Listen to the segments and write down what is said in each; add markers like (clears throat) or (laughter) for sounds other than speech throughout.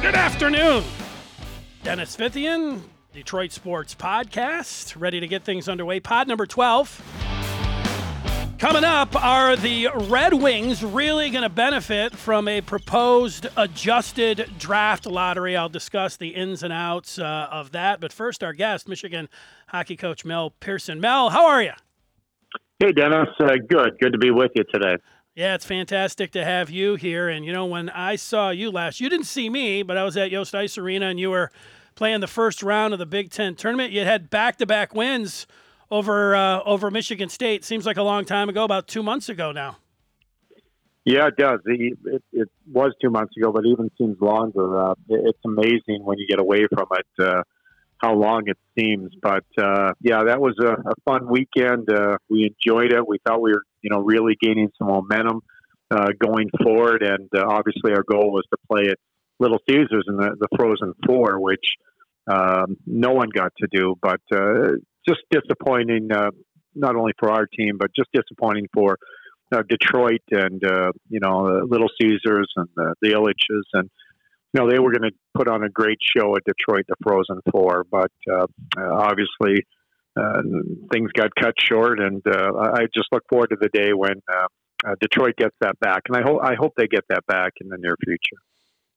Good afternoon. Dennis Fithian, Detroit Sports Podcast, ready to get things underway. Pod number 12. Coming up, are the Red Wings really going to benefit from a proposed adjusted draft lottery? I'll discuss the ins and outs uh, of that. But first, our guest, Michigan hockey coach Mel Pearson. Mel, how are you? Hey, Dennis. Uh, good. Good to be with you today. Yeah, it's fantastic to have you here. And, you know, when I saw you last, you didn't see me, but I was at Yost Ice Arena and you were playing the first round of the Big Ten tournament. You had back to back wins over uh, over Michigan State. Seems like a long time ago, about two months ago now. Yeah, it does. It, it, it was two months ago, but even seems longer. Uh, it's amazing when you get away from it. Uh, how long it seems. But uh, yeah, that was a, a fun weekend. Uh, we enjoyed it. We thought we were, you know, really gaining some momentum uh, going forward, and uh, obviously our goal was to play at Little Caesars in the, the Frozen Four, which um, no one got to do. But uh, just disappointing, uh, not only for our team, but just disappointing for. Detroit and you know Little Caesars and the, the Ilitches and you know, they were going to put on a great show at Detroit, the Frozen Four, but uh, obviously uh, things got cut short, and uh, I just look forward to the day when uh, uh, Detroit gets that back, and I hope I hope they get that back in the near future.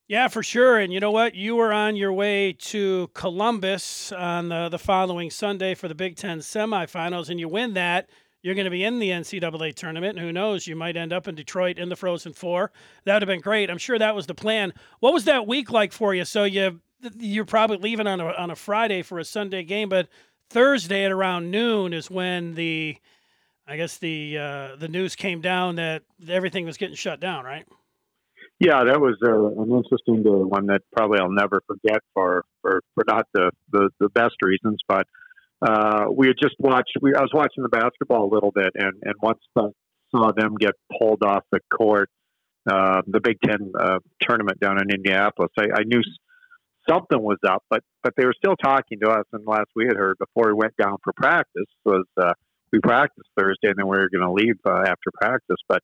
Yeah, for sure. And you know what? You were on your way to Columbus on the, the following Sunday for the Big Ten semifinals, and you win that you're going to be in the NCAA tournament. And who knows, you might end up in Detroit in the Frozen Four. That would have been great. I'm sure that was the plan. What was that week like for you? So you you're probably leaving on a on a Friday for a Sunday game, but Thursday at around noon is when the I guess the uh, the news came down that everything was getting shut down, right? Yeah, that was uh, an interesting day, one that probably I'll never forget for for, for not the, the, the best reasons, but uh, we had just watched. We, I was watching the basketball a little bit, and and once I saw them get pulled off the court, uh, the Big Ten uh, tournament down in Indianapolis, I, I knew something was up. But but they were still talking to us. And last we had heard before we went down for practice was uh, we practiced Thursday, and then we were going to leave uh, after practice. But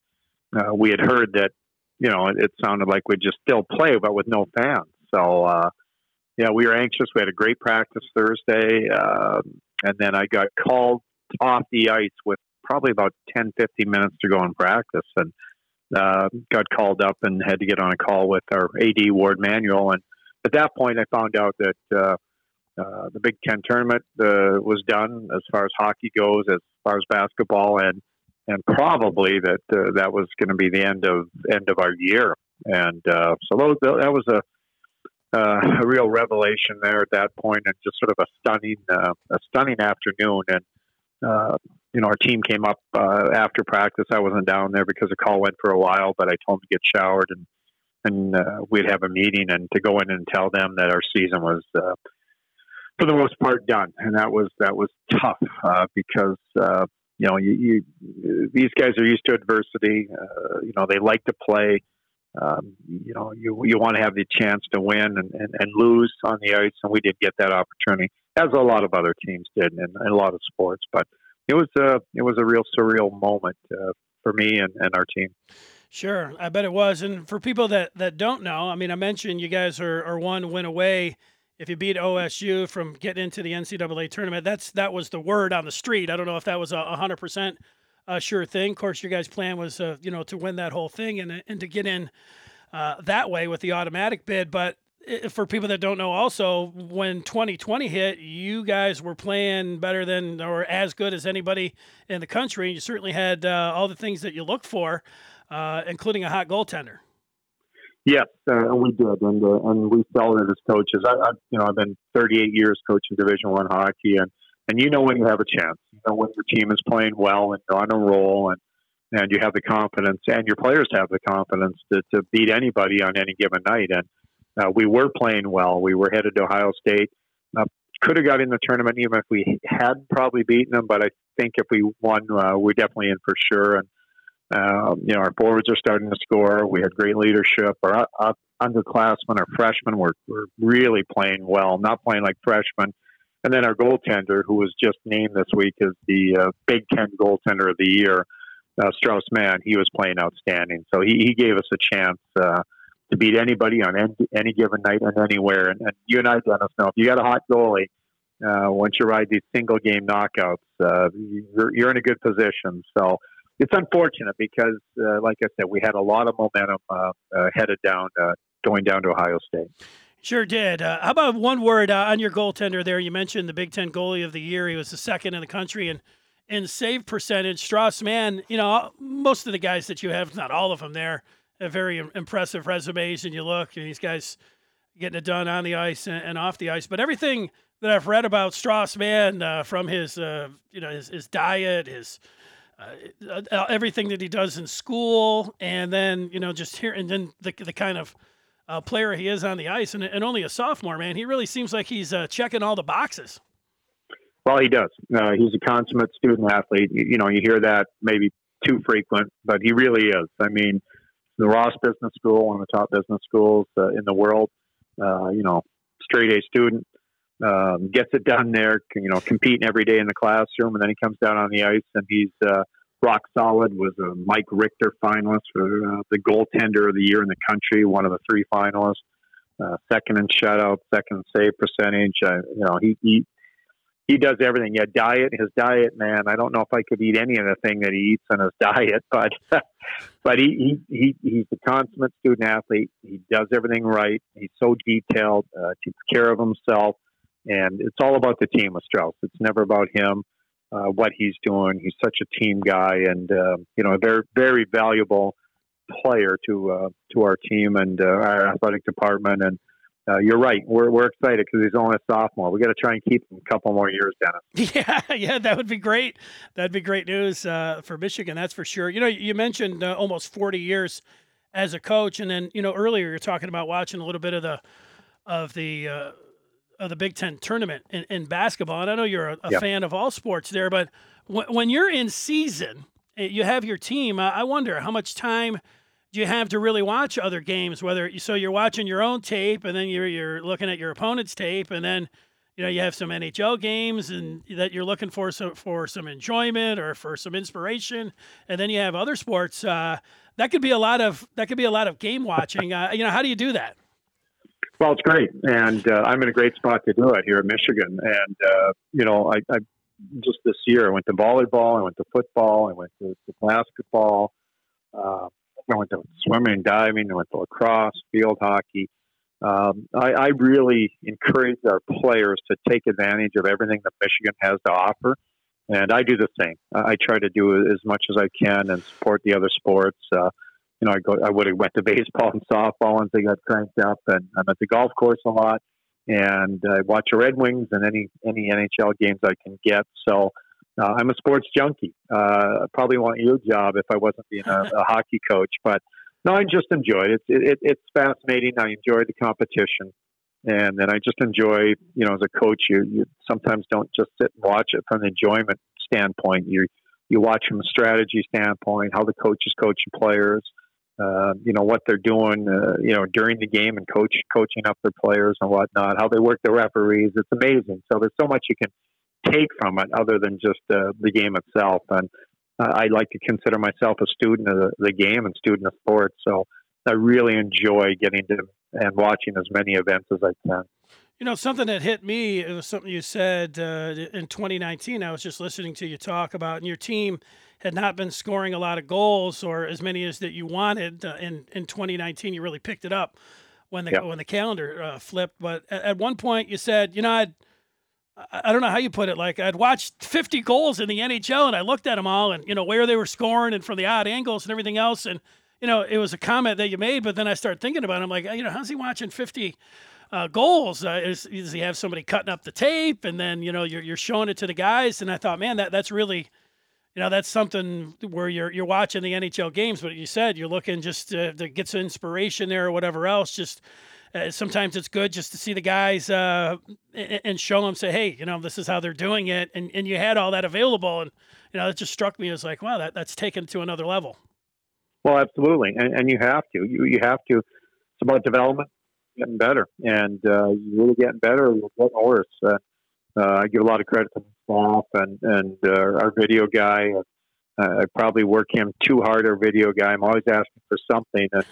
uh, we had heard that you know it, it sounded like we'd just still play, but with no fans. So. Uh, yeah, we were anxious. We had a great practice Thursday. Um, and then I got called off the ice with probably about 10, 15 minutes to go in practice, and uh, got called up and had to get on a call with our AD Warde Manuel. And at that point, I found out that uh, uh, the Big Ten tournament uh, was done as far as hockey goes, as far as basketball, and and probably that uh, that was going to be the end of end of our year. And uh, so that was a uh, a real revelation there at that point, and just sort of a stunning, uh, a stunning afternoon. And uh, you know, our team came up uh, after practice. I wasn't down there because the call went for a while, but I told them to get showered and and uh, we'd have a meeting and to go in and tell them that our season was. Uh, for the most part, done, and that was that was tough uh, because uh, you know you, you, these guys are used to adversity. Uh, you know they like to play um, you know, you you want to have the chance to win and, and, and lose on the ice, and we did get that opportunity, as a lot of other teams did in, a lot of sports. But it was a it was a real surreal moment uh, for me and, and our team. Sure, I bet it was. And for people that, that don't know, I mean, I mentioned you guys are, are one win away if you beat OSU from getting into the NCAA tournament. That's that was the word on the street. I don't know if that was a hundred percent sure thing. Of course, your guys' plan was, uh, you know, to win that whole thing and and to get in uh, that way with the automatic bid. But for people that don't know, also when 2020 hit, you guys were playing better than or as good as anybody in the country. You certainly had uh, all the things that you look for, uh, including a hot goaltender. Yes, uh, we did, and and we it as coaches. I, I, you know, I've been 38 years coaching Division One hockey, and and you know when you have a chance. You know when your team is playing well and you're on a roll, and and you have the confidence, and your players have the confidence to, to beat anybody on any given night. And uh, we were playing well. We were headed to Ohio State. Uh, could have got in the tournament even if we had probably beaten them, but I think if we won, uh, we're definitely in for sure. And um, you know, our forwards are starting to score. We had great leadership. Our uh, underclassmen, our freshmen, were, were really playing well, not playing like freshmen and then our goaltender, who was just named this week as the uh, Big Ten goaltender of the year, uh, Strauss Mann, he was playing outstanding. So he, he gave us a chance uh, to beat anybody on any, any given night and anywhere. And, and you and I, Dennis, know if you got a hot goalie, uh, once you ride these single game knockouts, uh, you're, you're in a good position. So it's unfortunate because, uh, like I said, we had a lot of momentum uh, uh, headed down, uh, going down to Ohio State. Sure did. Uh, how about one word uh, on your goaltender there? You mentioned the Big Ten goalie of the year. He was the second in the country in, in save percentage. Strauss Mann, you know, most of the guys that you have, not all of them there, have very impressive resumes. And you look, and these guys getting it done on the ice and, and off the ice. But everything that I've read about Strauss Mann, uh, from his, you know, his, his diet, his uh, uh, everything that he does in school, and then you know just here and then the the kind of uh, player he is on the ice, and, and only a sophomore, man. He really seems like he's uh, checking all the boxes. Well, he does. Uh, he's a consummate student athlete. You, you, know, you hear that maybe too frequent, but he really is. I mean, the Ross Business School, one of the top business schools uh, in the world. Uh, you know, straight A student. Um, gets it done there, you know, competing every day in the classroom, and then he comes down on the ice and he's uh, rock solid. Was a Mike Richter finalist for uh, the goaltender of the year in the country, one of the three finalists. Uh, second in shutout, second save percentage. Uh, you know, he, he he does everything. Yeah, diet. His diet, man. I don't know if I could eat any of the thing that he eats in his (laughs) diet, but but he, he he he's a consummate student athlete. He does everything right. He's so detailed. Uh, takes care of himself, and it's all about the team with Strauss. It's never about him uh, what he's doing. He's such a team guy, and uh, you know, a very very valuable player to uh, to our team and uh, our athletic department. And uh, you're right, we're we're excited because he's only a sophomore. We got to try and keep him a couple more years, Dennis. (laughs) Yeah, yeah, that would be great. That'd be great news uh, for Michigan, that's for sure. You know, you mentioned almost 40 years as a coach, and then you know earlier you're talking about watching a little bit of the of the of the Big Ten tournament in, in basketball, and I know you're a, a yep. fan of all sports there, but w- when you're in season, eh, you have your team. I wonder how much time do you have to really watch other games? Whether so you're watching your own tape, and then you're you're looking at your opponent's tape, and then you know you have some NHL games and that you're looking for some for some enjoyment or for some inspiration, and then you have other sports. Uh, that could be a lot of that could be a lot of game watching. Uh, you know, how do you do that? Well, it's great, and uh, I'm in a great spot to do it here in Michigan. And uh, you know, I, I just this year I went to volleyball, I went to football, I went to, to basketball, uh, I went to swimming, diving, I went to lacrosse, field hockey. Um, I, I really encourage our players to take advantage of everything that Michigan has to offer, and I do the same. I try to do as much as I can and support the other sports. You know, I go, I would have went to (laughs) baseball and softball once they got cranked up, and I'm at the golf course a lot, and I watch the Red Wings and any any NHL games I can get. So uh, I'm a sports junkie. Uh, I probably want your job if I wasn't being a, a (laughs) hockey coach, but no, I just enjoy it. It's it, it's fascinating. I enjoy the competition, and then I just enjoy, you know, as a coach, you you sometimes don't just sit and watch it from an enjoyment standpoint. You you watch from a strategy standpoint, how the coaches coaching players uh, you know what they're doing, uh, you know during the game and coach coaching up their players and whatnot, how they work the referees. It's amazing. So there's so much you can take from it other than just uh, the game itself. And I like to consider myself a student of the, the game and student of sports. So I really enjoy getting to and watching as many events as I can. You know, something that hit me, was something you said uh, in 2019. I was just listening to you talk about, and your team had not been scoring a lot of goals or as many as that you wanted uh, in in 2019. You really picked it up when the yep. when the calendar uh, flipped. But at, at, one point, you said, you know, I'd I don't know how you put it. Like I'd watched 50 goals in the NHL, and I looked at them all, and you know where they were scoring, and from the odd angles and everything else, and you know it was a comment that you made. But then I started thinking about it. I'm like, you know, how's he watching 50? Uh, goals? Uh, is, does he have somebody cutting up the tape, and then you know you're, you're showing it to the guys? And I thought, man, that that's really you know that's something where you're you're watching the NHL games, but you said you're looking just to, to get some inspiration there or whatever else. Just uh, sometimes it's good just to see the guys uh, and, and, show them, say, hey, you know, this is how they're doing it, and and you had all that available, and you know, it just struck me as like, wow, that that's taken to another level. Well, absolutely, and, and you have to, you you have to. It's about development, getting better, and uh, you're really getting better, you're getting worse. Uh, uh, I give a lot of credit to staff and and uh, our video guy. I probably work him too hard. Our video guy. I'm always asking for something. And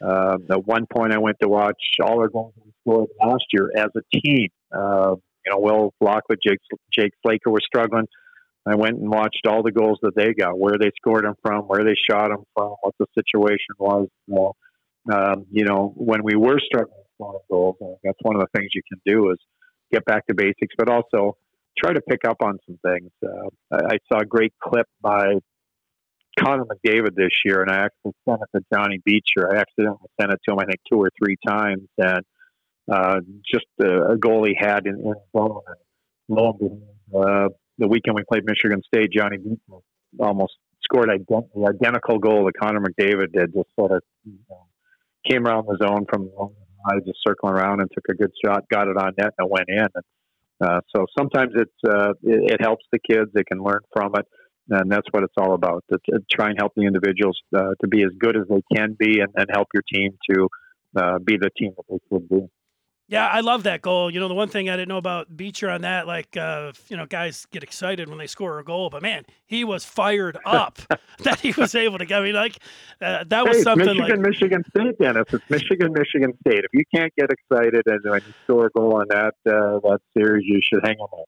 uh, (laughs) at one point, I went to watch all our goals we scored last year as a team. Uh, you know, Will Lockwood, Jake, Jake Slaker were struggling. I went and watched all the goals that they got, where they scored them from, where they shot them from, what the situation was. Well, um, you know, when we were struggling scoring goals, that's one of the things you can do is get back to basics, but also try to pick up on some things. Uh, I, I saw a great clip by Connor McDavid this year, and I actually sent it to Johnny Beecher. I accidentally sent it to him, I think, two or three times, and uh, just a, a goal he had in, in zone. Uh, the weekend we played Michigan State, Johnny Beecher almost scored ident- the identical goal that Connor McDavid did. Just sort of you know, came around the zone from high, just circling around and took a good shot, got it on net, and went in. And, uh, so sometimes it's uh, it, it helps the kids; they can learn from it and that's what it's all about to, to try and help the individuals uh, to be as good as they can be and, and help your team to uh, be the team that they should be. Yeah, I love that goal. You know, the one thing I didn't know about Beecher on that, like, uh, you know, guys get excited when they score a goal, but man, he was fired (laughs) up (laughs) that he was able to get. I mean, like, uh, that was something Michigan, like Michigan State, Dennis. It's Michigan, Michigan State. If you can't get excited and when you score a goal on that uh, that series, you should hang on.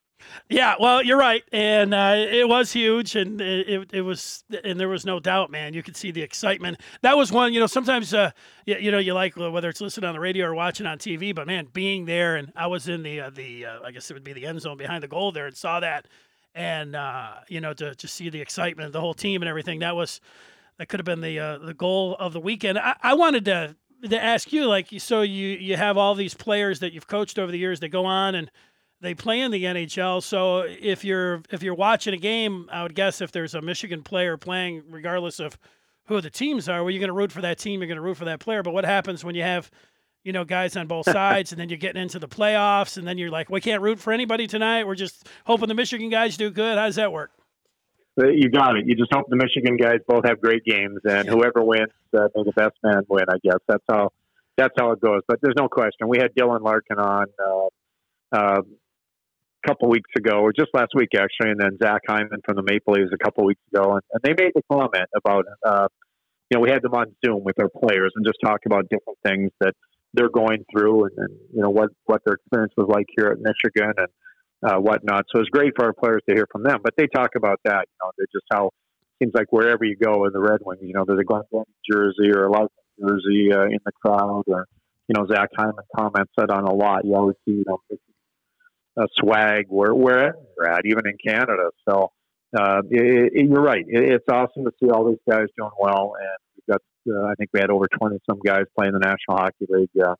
Yeah, well, you're right, and uh, it was huge, and it, it was, and there was no doubt, man. You could see the excitement. That was one, you know. Sometimes, uh, you, you know, you like whether it's listening on the radio or watching on TV, but man, being there, and I was in the uh, the, uh, I guess it would be the end zone behind the goal there, and saw that, and uh, you know, to to see the excitement, the whole team, and everything. That was, that could have been the uh, the goal of the weekend. I, I wanted to to ask you, like, so you you have all these players that you've coached over the years that go on and they play in the NHL. So if you're if you're watching a game, I would guess if there's a Michigan player playing, regardless of who the teams are, well, you're going to root for that team. You're going to root for that player. But what happens when you have you know guys on both (laughs) sides, and then you're getting into the playoffs, and then you're like, we can't root for anybody tonight. We're just hoping the Michigan guys do good. How does that work? Uh, you got it. You just hope the Michigan guys both have great games, and whoever wins, uh, may the best man win. I guess that's how that's how it goes. But there's no question. We had Dylan Larkin on. Uh, uh, couple weeks ago, or just last week actually, and then Zach Hyman from the Maple Leafs a couple weeks ago, and, and they made the comment about, uh, you know, we had them on Zoom with our players and just talk about different things that they're going through, and, and you know what what their experience was like here at Michigan and uh, whatnot. So it's great for our players to hear from them. But they talk about that, you know, they're just how seems like wherever you go in the Red Wings, you know, there's a Glenn jersey or a Larkin jersey uh, in the crowd, or you know, Zach Hyman comments that on a lot. You always see, you know, uh, swag where wherever you're at, even in Canada. So uh, it, it, you're right. It, it's awesome to see all these guys doing well, and we've got uh, I think we had over 20 some guys playing the National Hockey League uh,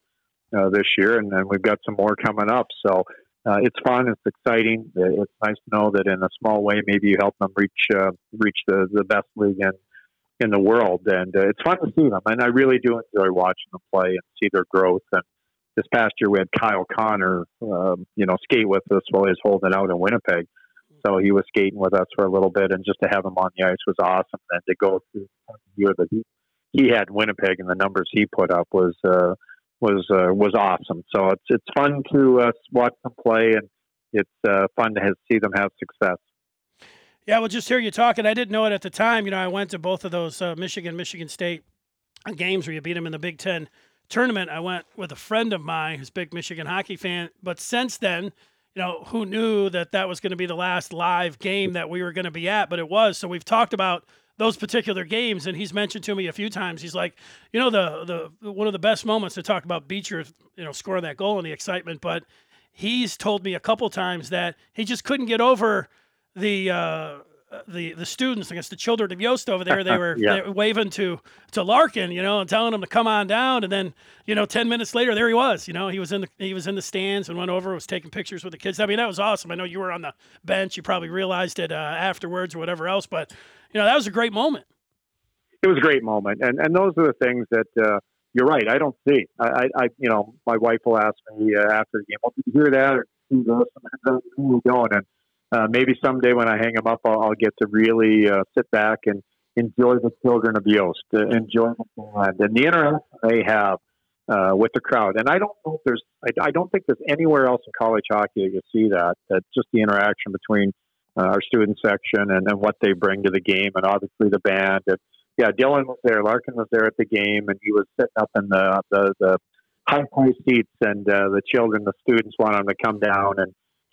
uh, this year, and then we've got some more coming up. So. Uh, it's fun. It's exciting. It's nice to know that in a small way, maybe you help them reach uh, reach the, the best league in in the world, and uh, it's fun to see them. And I really do enjoy watching them play and see their growth. And this past year we had Kyle Connor, um, you know, skate with us while he was holding out in Winnipeg. So he was skating with us for a little bit, and just to have him on the ice was awesome. And to go through the year that he, he had Winnipeg and the numbers he put up was uh, was uh, was awesome. So it's it's fun to uh, watch them play, and it's uh, fun to have, see them have success. Yeah, well, just hear you talking. I didn't know it at the time. You know, I went to both of those uh, Michigan Michigan State games where you beat them in the Big Ten tournament, I went with a friend of mine who's a big Michigan hockey fan. But since then, you know, who knew that that was going to be the last live game that we were going to be at? But it was. So we've talked about those particular games, and he's mentioned to me a few times. He's like, you know, the the one of the best moments to talk about Beecher, you know, scoring that goal and the excitement. But he's told me a couple times that he just couldn't get over the uh, the the students, I guess the children of Yost over there, they (laughs) were, yeah. they were, waving to to Larkin, you know, and telling him to come on down. And then, you know, ten minutes later, there he was. You know, he was in the he was in the stands and went over, was taking pictures with the kids. I mean, that was awesome. I know you were on the bench. You probably realized it uh, afterwards or whatever else, but you know, that was a great moment. It was a great moment, and and those are the things that. Uh, you're right. I don't see. I, I, you know, my wife will ask me uh, after the game, "Well, did you hear that?" or "See this?" And who going? And uh, maybe someday when I hang them up, I'll, I'll get to really uh, sit back and enjoy the children of Yost, uh, enjoy the band and the interaction they have uh, with the crowd. And I don't think there's, I, I, don't think there's anywhere else in college hockey you see that. That just the interaction between uh, our student section, and, and what they bring to the game, and obviously the band. And yeah, Dylan was there. Larkin was there at the game, and he was sitting up in the the, the high price seats, and uh, the children, the students, wanted him to come down. And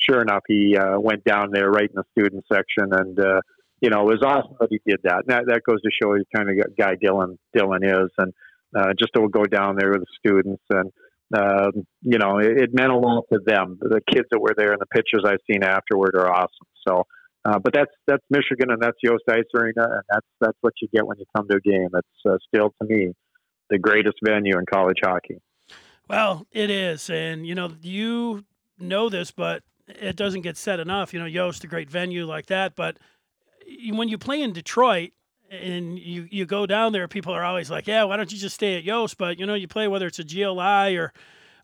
sure enough, he uh, went down there right in the student section, and uh, you know, it was awesome that he did that. And that that goes to show you kind of guy Dylan Dylan is, and uh, just to go down there with the students and. Um, you know, it, it meant a lot to them. The kids that were there and the pictures I've seen afterward are awesome. So, uh, but that's that's Michigan and that's Yost Ice Arena, and that's that's what you get when you come to a game. It's uh, still to me the greatest venue in college hockey. Well, it is, and you know you know this, but it doesn't get said enough. You know, Yost, a great venue like that, but when you play in Detroit and you you go down there, people are always like, "Yeah, why don't you just stay at Yost?" But you know, you play whether it's a GLI or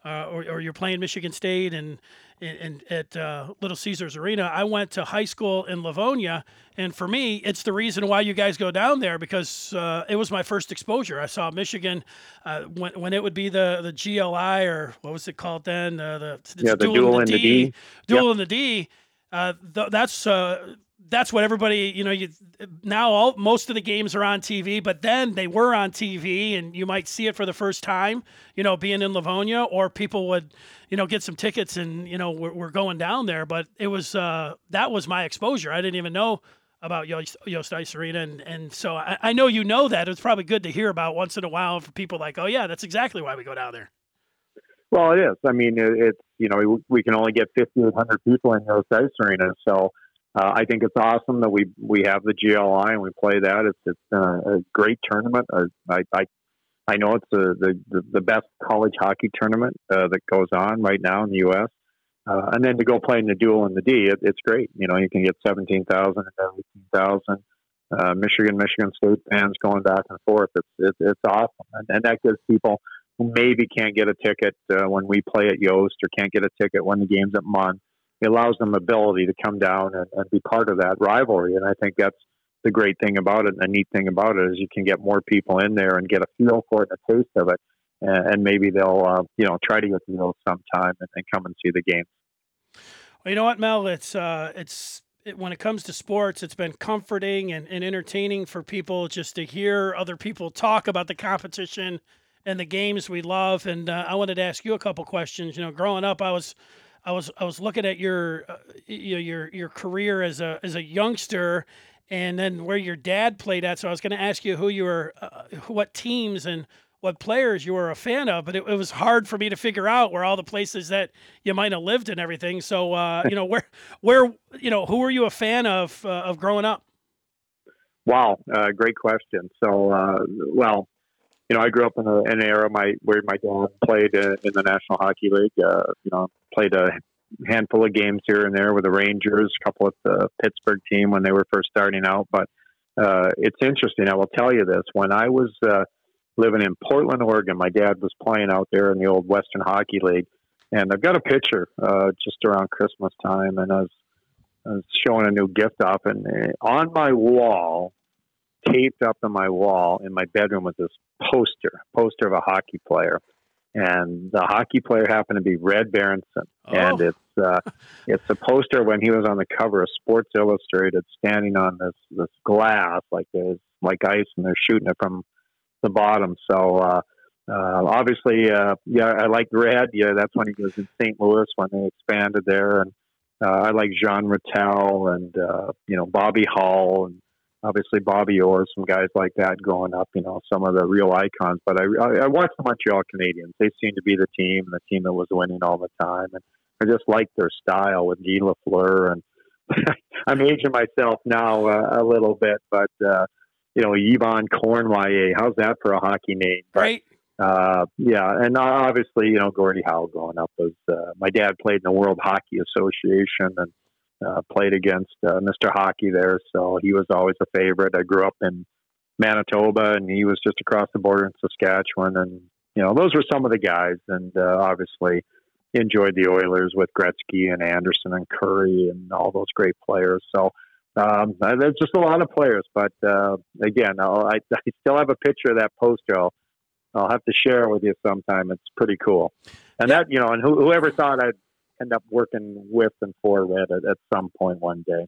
uh, or, or, you're playing Michigan State and, and, at uh, Little Caesars Arena. I went to high school in Livonia, and for me, it's the reason why you guys go down there because uh, it was my first exposure. I saw Michigan uh, when, when it would be the the GLI or what was it called then? Uh, the, yeah, the duel, duel in the D, D. duel yep. in the D. Uh, th- that's that's what everybody you know you now all most of the games are on TV but then they were on TV and you might see it for the first time you know being in Livonia or people would you know get some tickets and you know we're, we're going down there. But it was uh, that was my exposure. I didn't even know about Yost, Yost Ice Arena. And and so I, I know you know that. It's probably good to hear about once in a while for people like oh yeah that's exactly why we go down there. Well it is. I mean it's you know we can only get 5800 people in Yost Ice Arena. So uh, I think it's awesome that we we have the GLI and we play that. It's it's uh, a great tournament. Uh, I, I I know it's a, the, the the best college hockey tournament uh, that goes on right now in the U.S. Uh, and then to go play in the duel in the D, it, it's great. You know, you can get seventeen thousand and eighteen thousand. Uh, Michigan, Michigan State fans going back and forth. It's it's, it's awesome, and, and that gives people who maybe can't get a ticket uh, when we play at Yost or can't get a ticket when the game's at Munn it allows them ability to come down and, and be part of that rivalry. And I think that's the great thing about it. And the neat thing about it is you can get more people in there and get a feel for it and a taste of it. And, and maybe they'll, uh, you know, try to get to know sometime and, and come and see the game. Well, you know what, Mel? It's uh, it's it, when it comes to sports, it's been comforting and, and entertaining for people just to hear other people talk about the competition and the games we love. And uh, I wanted to ask you a couple questions. You know, growing up, I was I was I was looking at your uh, you know, your your career as a as a youngster, and then where your dad played at. So I was going to ask you who you were, uh, what teams and what players you were a fan of, but it, it, was hard for me to figure out where all the places that you might have lived and everything. So uh, (laughs) you know where where you know who were you a fan of uh, of growing up? Wow, uh, great question. So uh, well, you know, I grew up in, a, an era my where my dad played in the National Hockey League. Uh, you know, played a handful of games here and there with the Rangers, a couple with the Pittsburgh team when they were first starting out. But uh, it's interesting. I will tell you this: when I was uh, living in Portland, Oregon, my dad was playing out there in the old Western Hockey League, and I've got a picture uh, just around Christmas time, and I was, I was showing a new gift off, and uh, on my wall taped up on my wall in my bedroom was this poster, poster of a hockey player, and the hockey player happened to be Red Berenson, oh. and it's uh, (laughs) it's a poster when he was on the cover of Sports Illustrated, standing on this this glass like there's like ice, and they're shooting it from the bottom. So. Uh, uh, obviously, uh, yeah, I like Red. Yeah, that's when he was in St. Louis when they expanded there, and uh, I like Jean Ratelle and uh, you know Bobby Hull and obviously Bobby Orr, some guys like that growing up, you know, some of the real icons. But I, I, I watched the Montreal Canadiens. They seemed to be the team, the team that was winning all the time. And I just liked their style with Guy Lafleur. And (laughs) I'm aging myself now uh, a little bit, but, uh, you know, Yvon Cournoyer, how's that for a hockey name? Right. Uh, yeah, and obviously, you know, Gordie Howe growing up was uh, my dad played in the World Hockey Association, and uh, played against uh, Mr. Hockey there, so he was always a favorite. I grew up in Manitoba, and he was just across the border in Saskatchewan, and you know those were some of the guys, and uh, obviously enjoyed the Oilers with Gretzky and Anderson and Kurri and all those great players. So um, there's just a lot of players, but uh, again, I'll, I, (laughs) I still have a picture of that poster. I'll, I'll have to share it with you sometime. It's pretty cool. And that, you know, and who, whoever thought I'd end up working with and for Red at, at some point one day.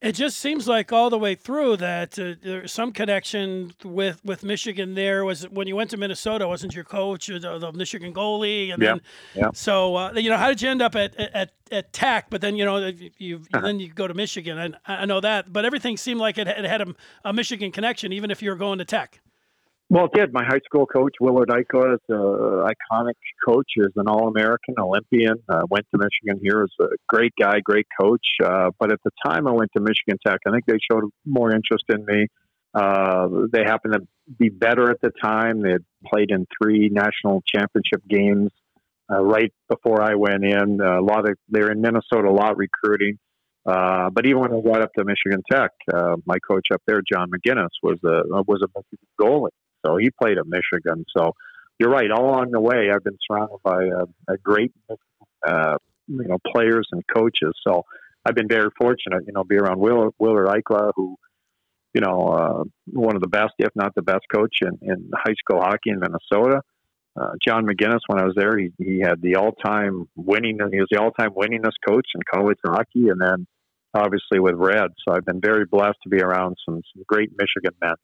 It just seems like all the way through that uh, there's some connection with, with Michigan. There was when you went to Minnesota, wasn't your coach uh, the, the Michigan goalie, and Yeah, then yeah. so uh, you know how did you end up at at, at Tech? But then you know you Uh-huh. then you go to Michigan, and I I know that. But everything seemed like it, it had a, a Michigan connection, even if you were going to Tech. Well, it did. My high school coach, Willard Ikola, is an iconic coach, is an All American, Olympian. Uh, went to Michigan here, is a great guy, great coach. Uh, but at the time I went to Michigan Tech, I think they showed more interest in me. Uh, they happened to be better at the time. They had played in three national championship games uh, right before I went in. a lot of they're in Minnesota, a lot recruiting. Uh, but even when I got up to Michigan Tech, uh, my coach up there, John MacInnes, was a was a goalie. So he played at Michigan. So you're right. All along the way, I've been surrounded by a, a great, uh, you know, players and coaches. So I've been very fortunate, you know, be around Will, Willard Ikola, who, you know, uh, one of the best, if not the best coach in, in high school hockey in Minnesota. Uh, John MacInnes, when I was there, he, he had the all-time winning. He was the all-time winningest coach in college hockey, and then obviously with Red. So I've been very blessed to be around some, some great Michigan men.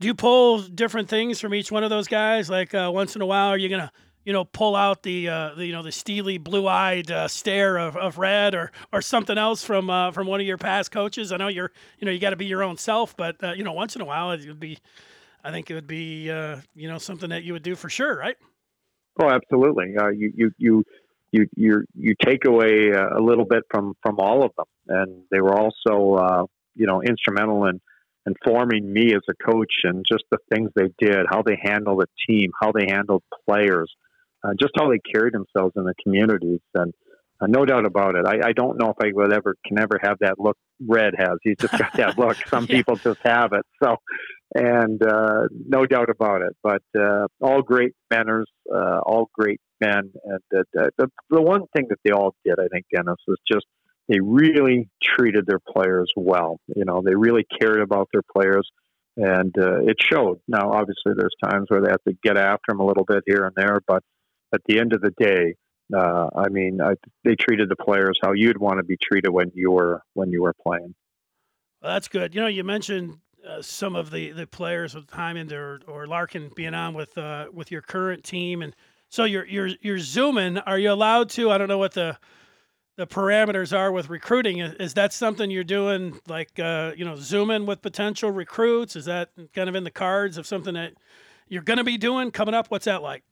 Do you pull different things from each one of those guys? Like uh, once in a while, are you gonna you know pull out the, uh, the you know the steely blue-eyed uh, stare of, of Red or or something else from uh, from one of your past coaches? I know you're you know you got to be your own self, but uh, you know once in a while it would be. I think it would be uh, you know something that you would do for sure, right? Oh, absolutely. You you you you you you take away a little bit from from all of them, and they were also you know instrumental in informing me as a coach and just the things they did, how they handled the team, how they handled players, uh, just how they carried themselves in the communities, and uh, no doubt about it. I, I don't know if I would ever can ever have that look Red has. He's just got that look. (laughs) Some Yeah. people just have it. So, and uh, no doubt about it. But uh, all great manners, uh, all great men, and uh, the the one thing that they all did, I think, Dennis, was just they really treated their players well. You know, they really cared about their players, and uh, it showed. Now, obviously, there's times where they have to get after them a little bit here and there, but at the end of the day, uh, I mean, I, they treated the players how you'd want to be treated when you were when you were playing. Well, that's good. You know, you mentioned uh, some of the, the players with Hyman or, or Larkin being on with uh, with your current team, and so you're you're you're zooming. Are you allowed to? I don't know what the the parameters are with recruiting. Is, that something you're doing, like uh, you know, zooming with potential recruits? Is that kind of in the cards of something that you're going to be doing coming up? What's that like?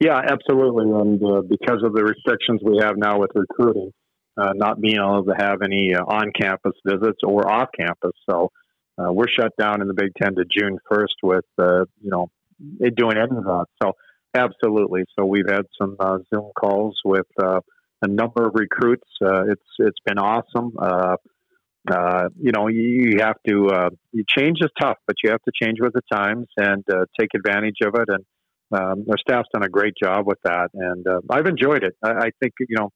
Yeah, absolutely. And uh, because of the restrictions we have now with recruiting, uh, not being able to have any uh, on-campus visits or off-campus, so uh, we're shut down in the Big Ten to June 1st with uh, you know doing any. So absolutely. So we've had some Zoom calls with a number of recruits. Uh, it's it's been awesome. Uh, uh, you know, you, you have to. Uh, you change is tough, but you have to change with the times and uh, take advantage of it. And um, our staff's done a great job with that, and uh, I've enjoyed it. I, I think you know,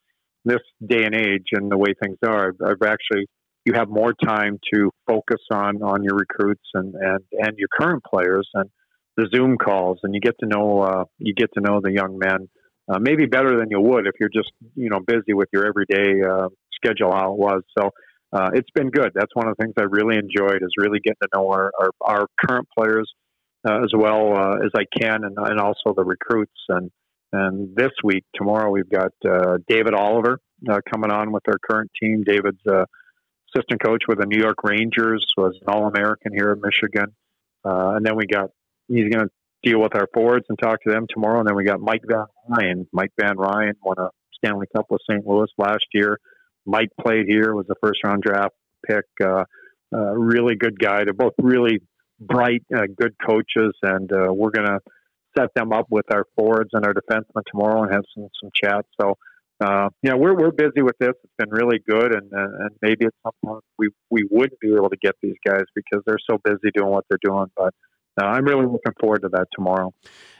this day and age and the way things are, I've, I've actually you have more time to focus on on your recruits and and and your current players and the Zoom calls, and you get to know uh, you get to know the young men uh, maybe better than you would if you're just you know busy with your everyday uh, schedule how it was. So. Uh, it's been good. That's one of the things I really enjoyed is really getting to know our, our, our current players uh, as well uh, as I can, and, and also the recruits. And and this week, tomorrow, we've got uh, David Oliver coming on with our current team. David's assistant coach with the New York Rangers, was an All American here in Michigan. And then we got he's going to deal with our forwards and talk to them tomorrow. And then we got Mike Van Ryn. Mike Van Ryn won a Stanley Cup with St. Louis last year. Mike played here, was a first round draft pick. Uh, uh, really good guy. They're both really bright, uh, good coaches, and uh, we're going to set them up with our forwards and our defensemen tomorrow and have some some chats. So, uh, yeah, we're we're busy with this. It's been really good, and and, and maybe at some point we we wouldn't be able to get these guys because they're so busy doing what they're doing. But uh, I'm really looking forward to that tomorrow.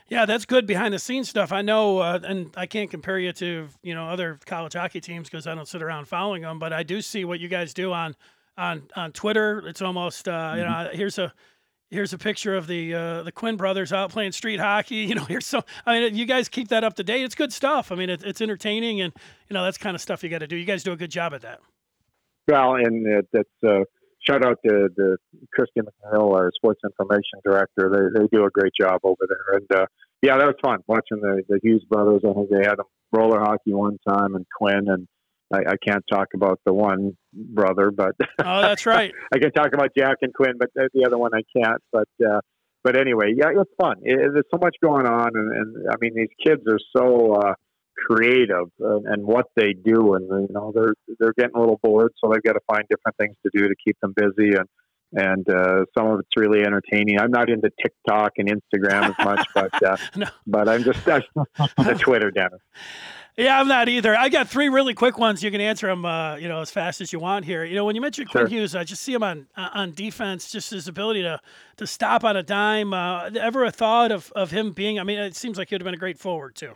Yeah, that's good behind the scenes stuff. I know, uh, and I can't compare you to you know other college hockey teams because I don't sit around following them. But I do see what you guys do on on on Twitter. It's almost uh, you know here's a here's a picture of the uh, the Quinn brothers out playing street hockey. (laughs) You know, here's so I mean you guys keep that up to date. It's good stuff. I mean it, it's entertaining and you know that's kind of stuff you got to do. You guys do a good job at that. Well, and it, it's uh, shout out to the Christian McNeil, our sports information director. They they do a great job over there, and uh, yeah, that was fun watching the the Hughes brothers. I think they had them roller hockey one time, and Quinn, and I, I can't talk about the one brother, but (laughs) oh, that's right. I can talk about Jack and Quinn, but the other one I can't. But uh, but anyway, yeah, it's fun. It, there's so much going on, and, and I mean, these kids are so. Uh, creative and what they do and you know they're they're getting a little bored so they've got to find different things to do to keep them busy and and uh, some of it's really entertaining. I'm not into TikTok and Instagram as much, (laughs) but uh, no. but I'm just uh, the Twitter, Dennis. Yeah, I'm not either. I got three really quick ones. You can answer them, uh, you know, as fast as you want here. You know, when you mentioned sure. Quinn Hughes, I just see him on uh, on defense, just his ability to to stop on a dime. Uh, ever a thought of, of him being? I mean, it seems like he would have been a great forward too.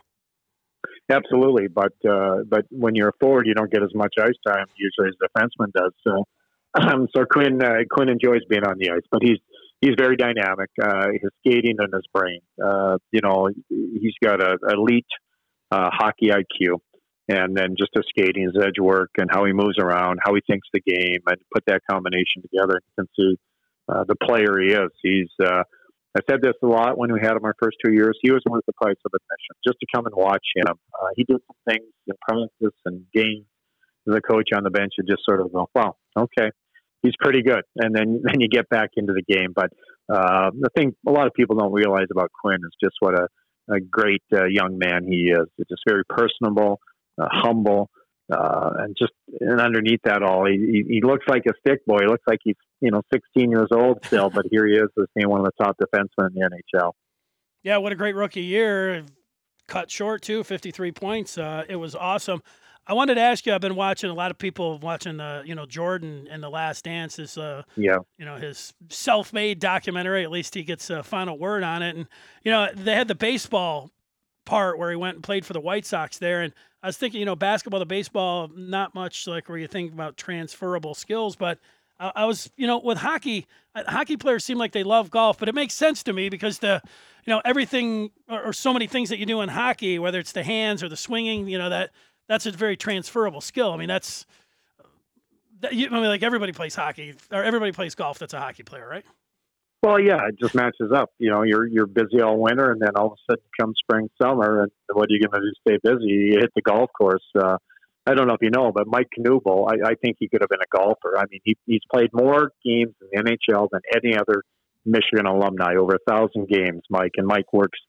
Absolutely, but uh, but when you're a forward, you don't get as much ice time usually as a defenseman does. So um, (clears throat) so Quinn uh, Quinn enjoys being on the ice, but he's he's very dynamic. Uh, his skating and his brain, uh, you know, he's got a elite uh, hockey IQ, and then just his skating, his edge work, and how he moves around, how he thinks the game, and put that combination together. You can see uh, the player he is. He's uh, I said this a lot when we had him our first two years. He was worth the price of admission just to come and watch him. Uh, he did some things in practice and games. The coach on the bench would just sort of go, "Well, okay, he's pretty good," and then then you get back into the game. But uh, the thing a lot of people don't realize about Quinn is just what a, a great uh, young man he is. It's just very personable, uh, humble. Uh, and just and underneath that all, he, he looks like a stick boy. He looks like he's you know 16 years old still, but here he is as being one of the top defensemen in the NHL. Yeah, what a great rookie year! Cut short too, 53 points. Uh, it was awesome. I wanted to ask you. I've been watching a lot of people watching the you know Jordan and the Last Dance. Is uh, yeah, you know his self-made documentary. At least he gets a final word on it. And you know they had the baseball part where he went and played for the White Sox there. And I was thinking, you know, basketball to baseball, not much like where you think about transferable skills, but I, I was, you know, with hockey, uh, hockey players seem like they love golf, but it makes sense to me because the, you know, everything or, or so many things that you do in hockey, whether it's the hands or the swinging, you know, that that's a very transferable skill. I mean, that's, that, you, I mean, like everybody plays hockey or everybody plays golf. That's a hockey player, right? Well, yeah, it just matches up. You know, you're you're busy all winter, and then all of a sudden comes spring, summer, and what are you going to do? Stay busy? You hit the golf course. Uh, I don't know if you know, but Mike Knuble, I, I think he could have been a golfer. I mean, he, he's played more games in the NHL than any other Michigan alumni, over a thousand games. Mike and Mike works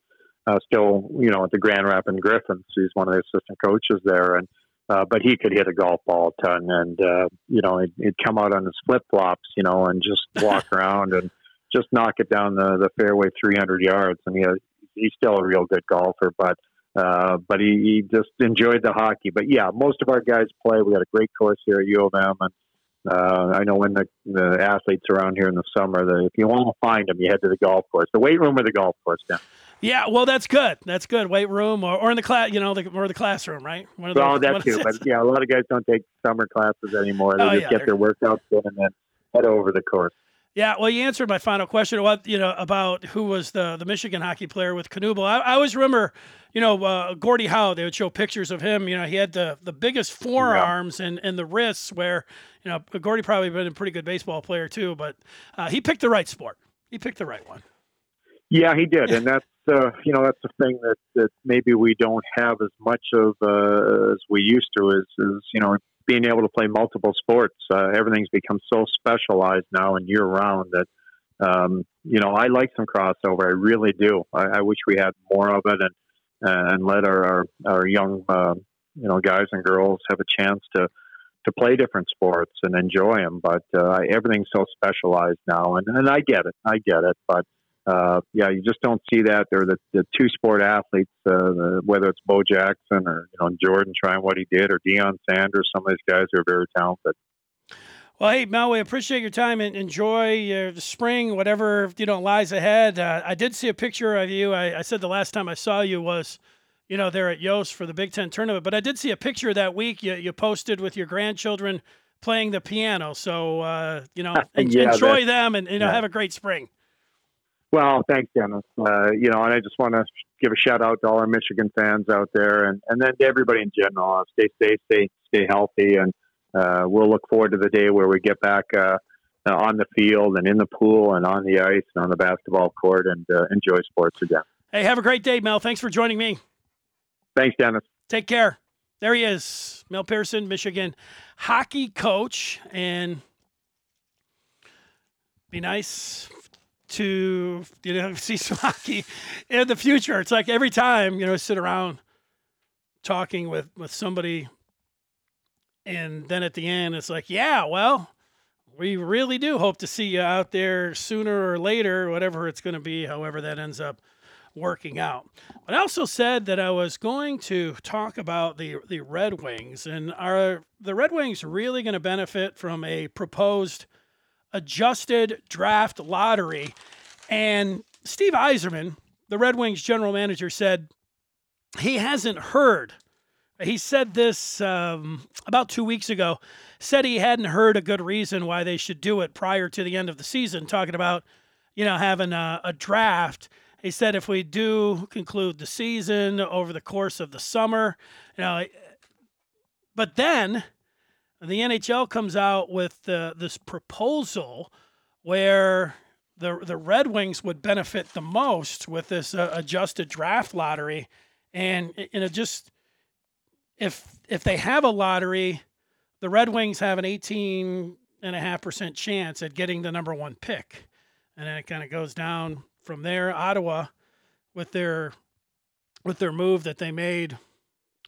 uh, still, you know, at the Grand Rapids Griffins. He's one of the assistant coaches there, and uh, but he could hit a golf ball a ton, and uh, you know, he'd, he'd come out on his flip flops, you know, and just walk (laughs) around and just knock it down the, the fairway 300 yards. I mean, he's still a real good golfer, but uh, but he, he just enjoyed the hockey. But yeah, most of our guys play. We got a great course here at U of M, and uh, I know when the, the athletes around here in the summer, that if you want to find them, you head to the golf course, the weight room or the golf course. Now. Yeah, well, that's good. That's good. Weight room or, or in the class, you know, the, or the classroom, right? One of the, well, that's too. But yeah, a lot of guys don't take summer classes anymore. (laughs) They oh, just yeah, get their workouts in and then head over the course. Yeah, well, you answered my final question. What you know about who was the the Michigan hockey player with Knuble? I, I always remember, you know, uh, Gordie Howe. They would show pictures of him. You know, he had the the biggest forearms yeah. and and the wrists. Where you know, Gordie probably been a pretty good baseball player too, but uh, he picked the right sport. He picked the right one. Yeah, he did, and that's uh, you know that's the thing that that maybe we don't have as much of uh, as we used to. Is is you know being able to play multiple sports. Uh, everything's become so specialized now and year round that um, you know I like some crossover. I really do. I, I wish we had more of it and and let our our, our young uh, you know guys and girls have a chance to to play different sports and enjoy them. But uh, everything's so specialized now, and and I get it. I get it, but uh, yeah, you just don't see that. They're the, the two sport athletes, uh, the, whether it's Bo Jackson or you know Jordan trying what he did, or Deion Sanders. Some of these guys are very talented. Well, hey Mel, we appreciate your time and enjoy uh, the spring, whatever you know lies ahead. Uh, I did see a picture of you. I, I, said the last time I saw you was, you know, there at Yost for the Big Ten tournament. But I did see a picture that week you, you posted with your grandchildren playing the piano. So uh, you know, (laughs) yeah, enjoy them and you know yeah. have a great spring. Well, thanks, Dennis. Uh, you know, and I just want to give a shout out to all our Michigan fans out there, and and then to everybody in general. Uh, stay safe, stay stay healthy, and uh, we'll look forward to the day where we get back uh, uh, on the field and in the pool and on the ice and on the basketball court and uh, enjoy sports again. Hey, have a great day, Mel. Thanks for joining me. Thanks, Dennis. Take care. There he is, Mel Pearson, Michigan hockey coach, and be nice to you know (laughs) see some hockey in the future. It's like every time you know sit around talking with with somebody, and then at the end it's like, yeah, well, we really do hope to see you out there sooner or later, whatever it's going to be, however that ends up working out. But I also said that I was going to talk about the the Red Wings and are the Red Wings really going to benefit from a proposed adjusted draft lottery? And Steve Yzerman, the Red Wings general manager, said he hasn't heard. He said this um, about two weeks ago. Said he hadn't heard a good reason why they should do it prior to the end of the season. Talking about, you know, having a, a draft he said if we do conclude the season over the course of the summer, you know, but then the NHL comes out with this proposal where the the Red Wings would benefit the most with this uh, adjusted draft lottery, and you know just if if they have a lottery, the Red Wings have an eighteen and a half percent chance at getting the number one pick, and then it kind of goes down from there, Ottawa, with their with their move that they made,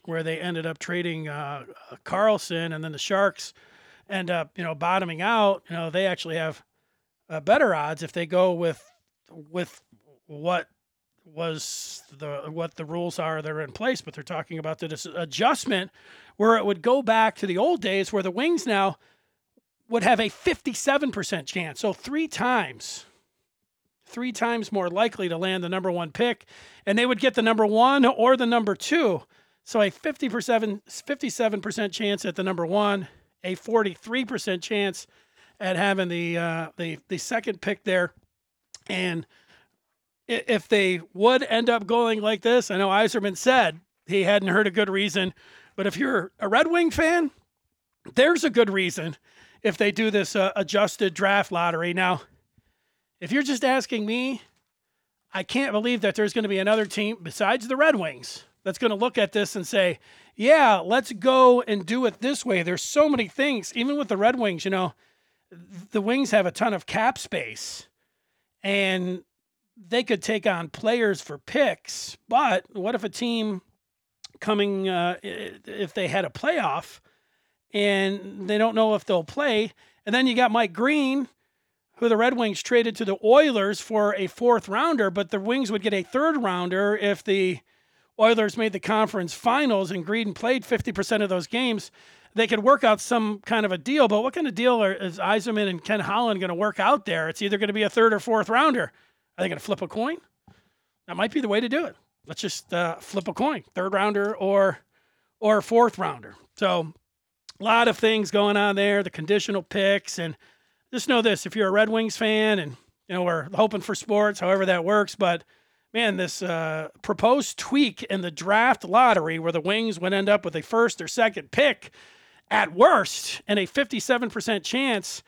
where they ended up trading uh, Karlsson, and then the Sharks end up you know bottoming out. You know they actually have uh, better odds if they go with with what was the what the rules are that are in place, but they're talking about the adjustment where it would go back to the old days where the Wings now would have a 57% chance. So three times three times more likely to land the number one pick, and they would get the number one or the number two. So a 50%, 57% chance at the number one, a 43% chance at having the, uh, the, the second pick there. And if they would end up going like this, I know Yzerman said he hadn't heard a good reason, but if you're a Red Wing fan, there's a good reason if they do this uh, adjusted draft lottery. Now, if you're just asking me, I can't believe that there's going to be another team besides the Red Wings that's going to look at this and say, yeah, let's go and do it this way. There's so many things, even with the Red Wings, you know, the Wings have a ton of cap space and they could take on players for picks. But what if a team coming, uh, if they had a playoff and they don't know if they'll play, and then you got Mike Green who the Red Wings traded to the Oilers for a fourth rounder, but the Wings would get a third rounder if the Oilers made the conference finals and Green played 50% of those games. They could work out some kind of a deal, but what kind of deal are, is Yzerman and Ken Holland going to work out there? It's either going to be a third or fourth rounder. Are they going to flip a coin? That might be the way to do it. Let's just uh, flip a coin, third rounder or or fourth rounder. So a lot of things going on there. The conditional picks and just know this: if you're a Red Wings fan, and you know we're hoping for sports, however that works, but man, this uh, proposed tweak in the draft lottery, where the Wings would end up with a first or second pick at worst, and a 57% chance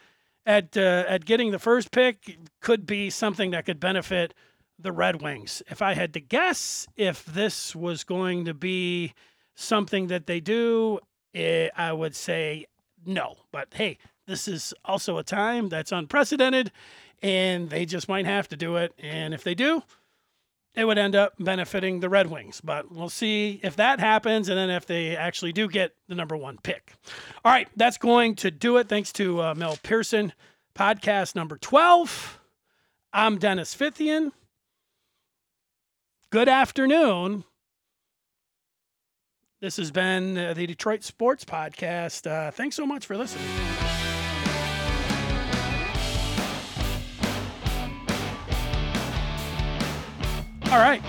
at uh, at getting the first pick, could be something that could benefit the Red Wings. If I had to guess, if this was going to be something that they do, it, eh, I would say no. But hey, this is also a time that's unprecedented, and they just might have to do it. And if they do, it would end up benefiting the Red Wings. But we'll see if that happens, and then if they actually do get the number one pick. All right, that's going to do it. Thanks to uh, Mel Pearson, podcast number 12. I'm Dennis Fithian. Good afternoon. This has been uh, the Detroit Sports Podcast. Uh, thanks so much for listening. All right.